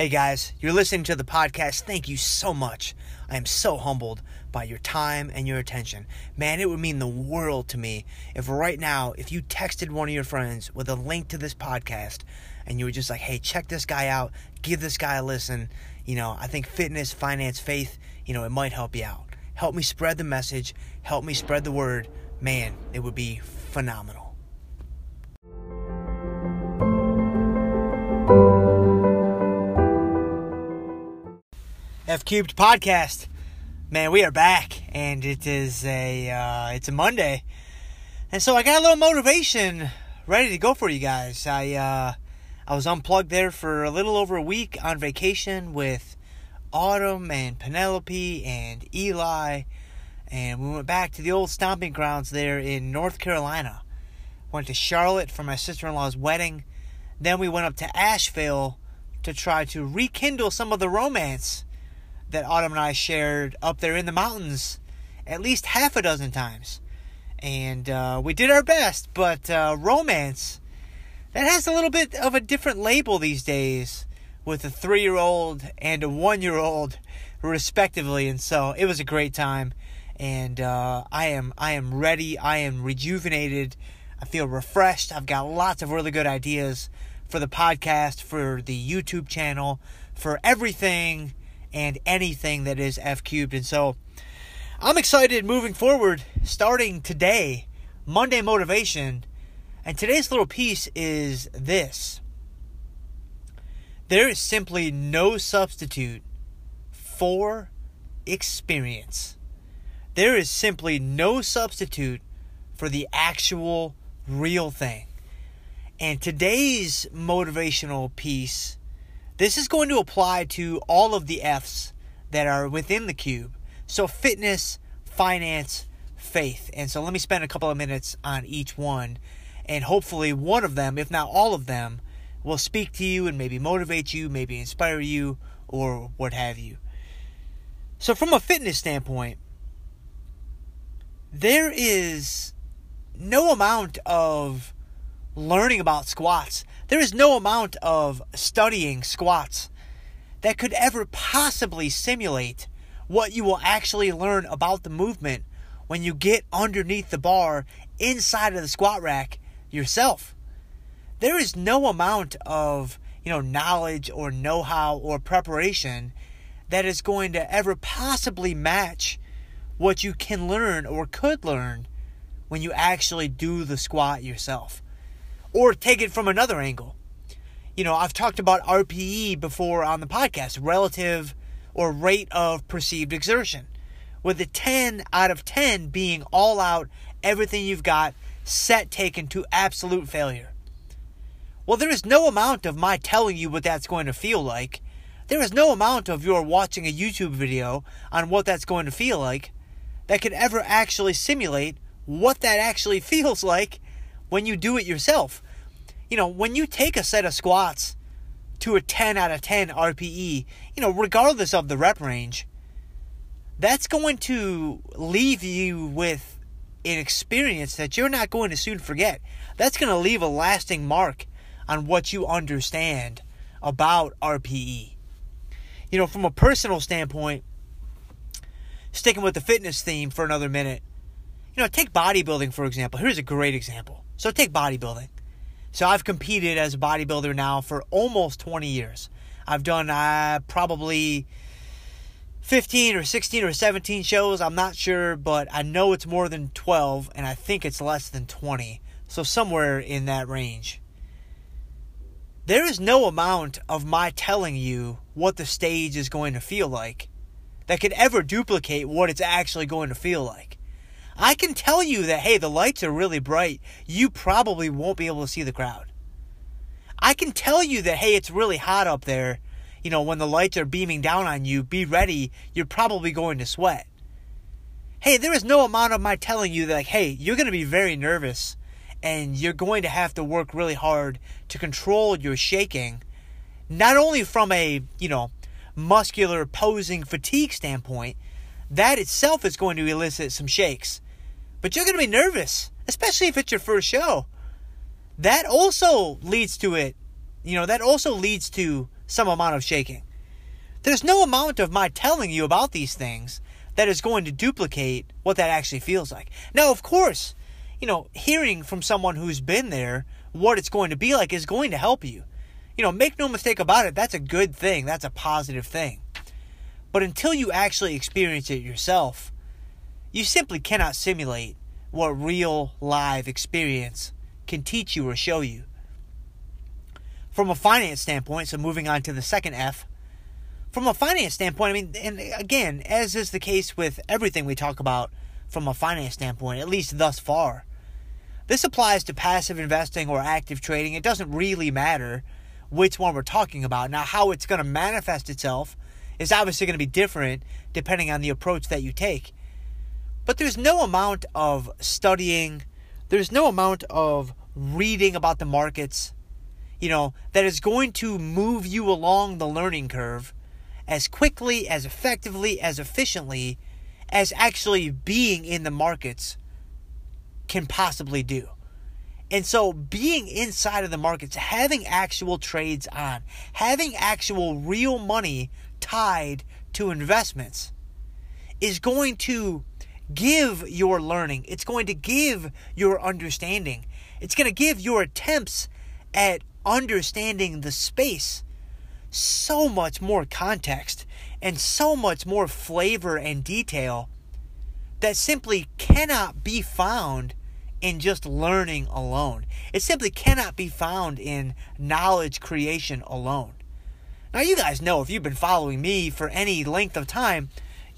Hey guys, you're listening to the podcast. Thank you so much. I am so humbled by your time and your attention. Man, it would mean the world to me if right now, if you texted one of your friends with a link to this podcast and you were just like, hey, check this guy out, give this guy a listen. You know, I think fitness, finance, faith, you know, it might help you out. Help me spread the message, help me spread the word. Man, it would be phenomenal. F Cubed podcast. Man, we are back, and it is a uh, it's a Monday, and so I got a little motivation ready to go for you guys. I uh, I was unplugged there for a little over a week on vacation with Autumn and Penelope and Eli, and we went back to the old stomping grounds there in North Carolina. Went to Charlotte for my sister in law's wedding. Then we went up to Asheville to try to rekindle some of the romance that Autumn and I shared up there in the mountains at least half a dozen times. And uh, we did our best, but uh, romance, that has a little bit of a different label these days with a three year old and a one year old, respectively. And so it was a great time. And uh, I am I am ready. I am rejuvenated. I feel refreshed. I've got lots of really good ideas for the podcast, for the YouTube channel, for everything and anything that is F cubed. And so I'm excited moving forward, starting today, Monday Motivation. And today's little piece is this there is simply no substitute for experience. There is simply no substitute for the actual real thing. And today's motivational piece this is going to apply to all of the F's that are within the cube. So, fitness, finance, faith. And so, let me spend a couple of minutes on each one. And hopefully, one of them, if not all of them, will speak to you and maybe motivate you, maybe inspire you, or what have you. So, from a fitness standpoint, there is no amount of learning about squats there is no amount of studying squats that could ever possibly simulate what you will actually learn about the movement when you get underneath the bar inside of the squat rack yourself. There is no amount of, you know, knowledge or know-how or preparation that is going to ever possibly match what you can learn or could learn when you actually do the squat yourself. Or take it from another angle. You know, I've talked about RPE before on the podcast, relative or rate of perceived exertion, with a 10 out of 10 being all out, everything you've got, set taken to absolute failure. Well, there is no amount of my telling you what that's going to feel like. There is no amount of your watching a YouTube video on what that's going to feel like that could ever actually simulate what that actually feels like when you do it yourself. You know, when you take a set of squats to a 10 out of 10 RPE, you know, regardless of the rep range, that's going to leave you with an experience that you're not going to soon forget. That's going to leave a lasting mark on what you understand about RPE. You know, from a personal standpoint, sticking with the fitness theme for another minute, you know, take bodybuilding for example. Here's a great example. So take bodybuilding. So I've competed as a bodybuilder now for almost 20 years. I've done uh, probably 15 or 16 or 17 shows. I'm not sure, but I know it's more than 12, and I think it's less than 20. So somewhere in that range. There is no amount of my telling you what the stage is going to feel like that could ever duplicate what it's actually going to feel like. I can tell you that, hey, the lights are really bright. You probably won't be able to see the crowd. I can tell you that, hey, it's really hot up there. You know, when the lights are beaming down on you, be ready. You're probably going to sweat. Hey, there is no amount of my telling you that, like, hey, you're going to be very nervous and you're going to have to work really hard to control your shaking, not only from a, you know, muscular posing fatigue standpoint, that itself is going to elicit some shakes. But you're going to be nervous, especially if it's your first show. That also leads to it, you know, that also leads to some amount of shaking. There's no amount of my telling you about these things that is going to duplicate what that actually feels like. Now, of course, you know, hearing from someone who's been there what it's going to be like is going to help you. You know, make no mistake about it, that's a good thing, that's a positive thing. But until you actually experience it yourself, you simply cannot simulate what real live experience can teach you or show you. From a finance standpoint, so moving on to the second F, from a finance standpoint, I mean, and again, as is the case with everything we talk about from a finance standpoint, at least thus far, this applies to passive investing or active trading. It doesn't really matter which one we're talking about. Now, how it's going to manifest itself is obviously going to be different depending on the approach that you take. But there's no amount of studying, there's no amount of reading about the markets, you know, that is going to move you along the learning curve as quickly, as effectively, as efficiently as actually being in the markets can possibly do. And so, being inside of the markets, having actual trades on, having actual real money tied to investments is going to give your learning, it's going to give your understanding, it's going to give your attempts at understanding the space so much more context and so much more flavor and detail that simply cannot be found in just learning alone. It simply cannot be found in knowledge creation alone. Now, you guys know if you've been following me for any length of time,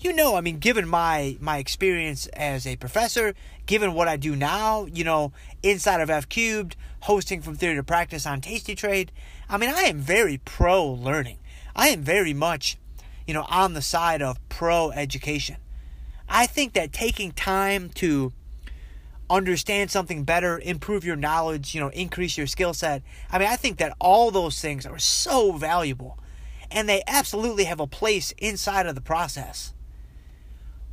you know, I mean, given my my experience as a professor, given what I do now, you know, inside of F Cubed, hosting from theory to practice on Tasty Trade, I mean, I am very pro learning. I am very much, you know, on the side of pro education. I think that taking time to understand something better, improve your knowledge, you know, increase your skill set. I mean, I think that all those things are so valuable and they absolutely have a place inside of the process.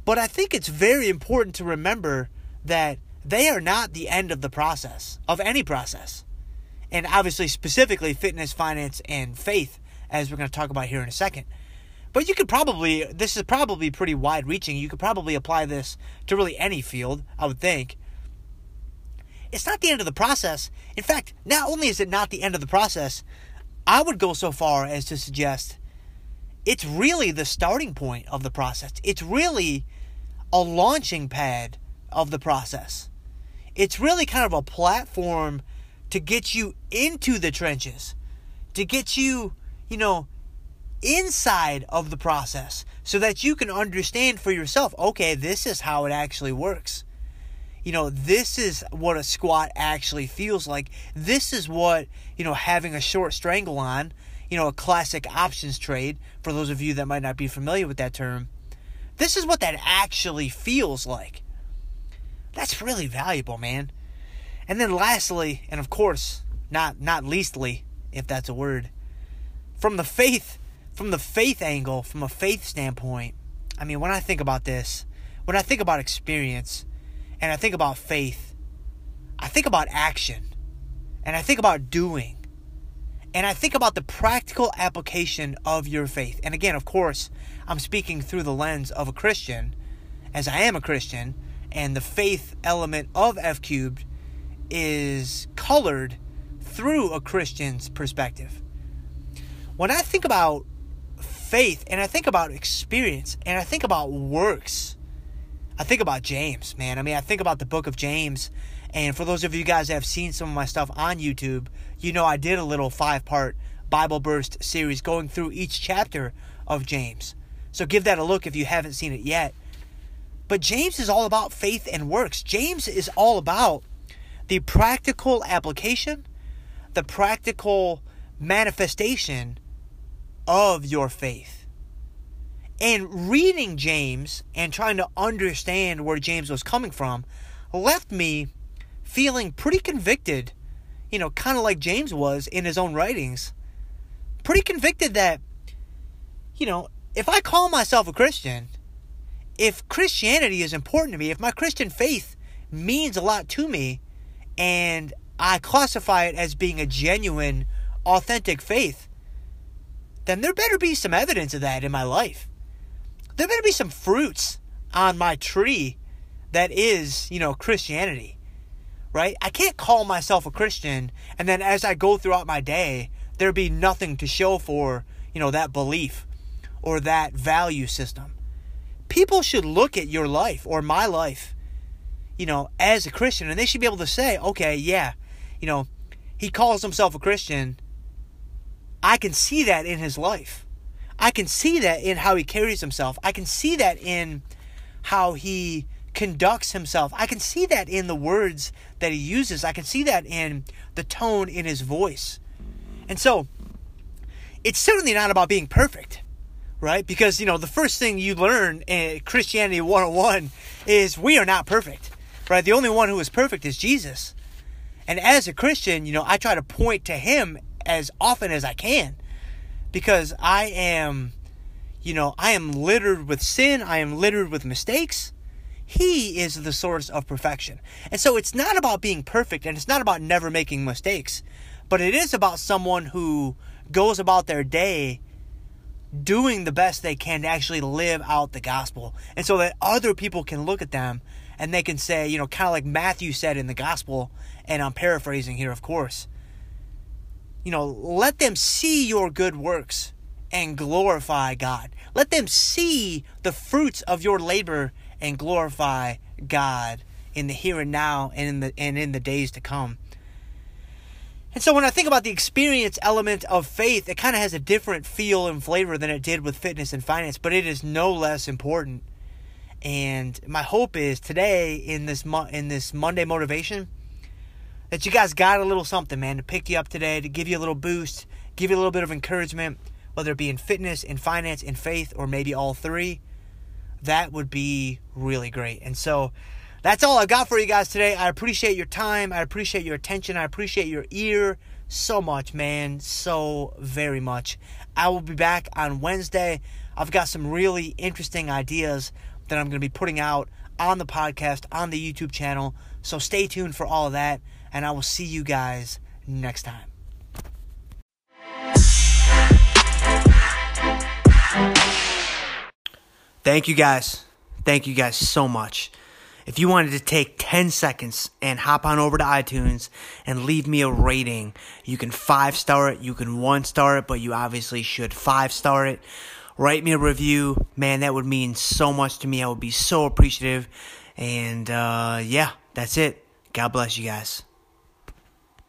But I think it's very important to remember that they are not the end of the process, of any process. And obviously, specifically, fitness, finance, and faith, as we're going to talk about here in a second. But you could probably, this is probably pretty wide reaching. You could probably apply this to really any field, I would think. It's not the end of the process. In fact, not only is it not the end of the process, I would go so far as to suggest it's really the starting point of the process. It's really a launching pad of the process. It's really kind of a platform to get you into the trenches, to get you, you know, inside of the process so that you can understand for yourself okay, this is how it actually works. You know, this is what a squat actually feels like. This is what, you know, having a short strangle on, you know, a classic options trade, for those of you that might not be familiar with that term, this is what that actually feels like. That's really valuable, man. And then lastly, and of course, not not leastly, if that's a word, from the faith from the faith angle, from a faith standpoint, I mean, when I think about this, when I think about experience and I think about faith, I think about action and I think about doing and I think about the practical application of your faith. And again, of course, I'm speaking through the lens of a Christian, as I am a Christian, and the faith element of F cubed is colored through a Christian's perspective. When I think about faith and I think about experience and I think about works, I think about James, man. I mean, I think about the book of James. And for those of you guys that have seen some of my stuff on YouTube, you know I did a little five part Bible Burst series going through each chapter of James. So give that a look if you haven't seen it yet. But James is all about faith and works. James is all about the practical application, the practical manifestation of your faith. And reading James and trying to understand where James was coming from left me feeling pretty convicted, you know, kind of like James was in his own writings. Pretty convicted that, you know, if I call myself a Christian, if Christianity is important to me, if my Christian faith means a lot to me, and I classify it as being a genuine, authentic faith, then there better be some evidence of that in my life. There better be some fruits on my tree that is, you know, Christianity. Right? I can't call myself a Christian and then as I go throughout my day, there be nothing to show for, you know, that belief or that value system. People should look at your life or my life, you know, as a Christian and they should be able to say, okay, yeah, you know, he calls himself a Christian. I can see that in his life. I can see that in how he carries himself. I can see that in how he conducts himself. I can see that in the words that he uses. I can see that in the tone in his voice. And so, it's certainly not about being perfect, right? Because, you know, the first thing you learn in Christianity 101 is we are not perfect, right? The only one who is perfect is Jesus. And as a Christian, you know, I try to point to him as often as I can because I am, you know, I am littered with sin, I am littered with mistakes. He is the source of perfection. And so it's not about being perfect and it's not about never making mistakes, but it is about someone who goes about their day doing the best they can to actually live out the gospel. And so that other people can look at them and they can say, you know, kind of like Matthew said in the gospel, and I'm paraphrasing here, of course you know, let them see your good works and glorify God. Let them see the fruits of your labor and glorify God in the here and now and in the and in the days to come. And so when I think about the experience element of faith, it kind of has a different feel and flavor than it did with fitness and finance, but it is no less important. And my hope is today in this in this Monday motivation that you guys got a little something, man, to pick you up today, to give you a little boost, give you a little bit of encouragement, whether it be in fitness, in finance, in faith, or maybe all three. That would be really great. And so that's all I've got for you guys today. I appreciate your time. I appreciate your attention. I appreciate your ear so much, man. So very much. I will be back on Wednesday. I've got some really interesting ideas that I'm going to be putting out on the podcast, on the YouTube channel. So stay tuned for all of that and I will see you guys next time. Thank you guys. Thank you guys so much. If you wanted to take 10 seconds and hop on over to iTunes and leave me a rating, you can five star it, you can one star it, but you obviously should five star it. Write me a review. Man, that would mean so much to me. I would be so appreciative. And uh, yeah, that's it. God bless you guys.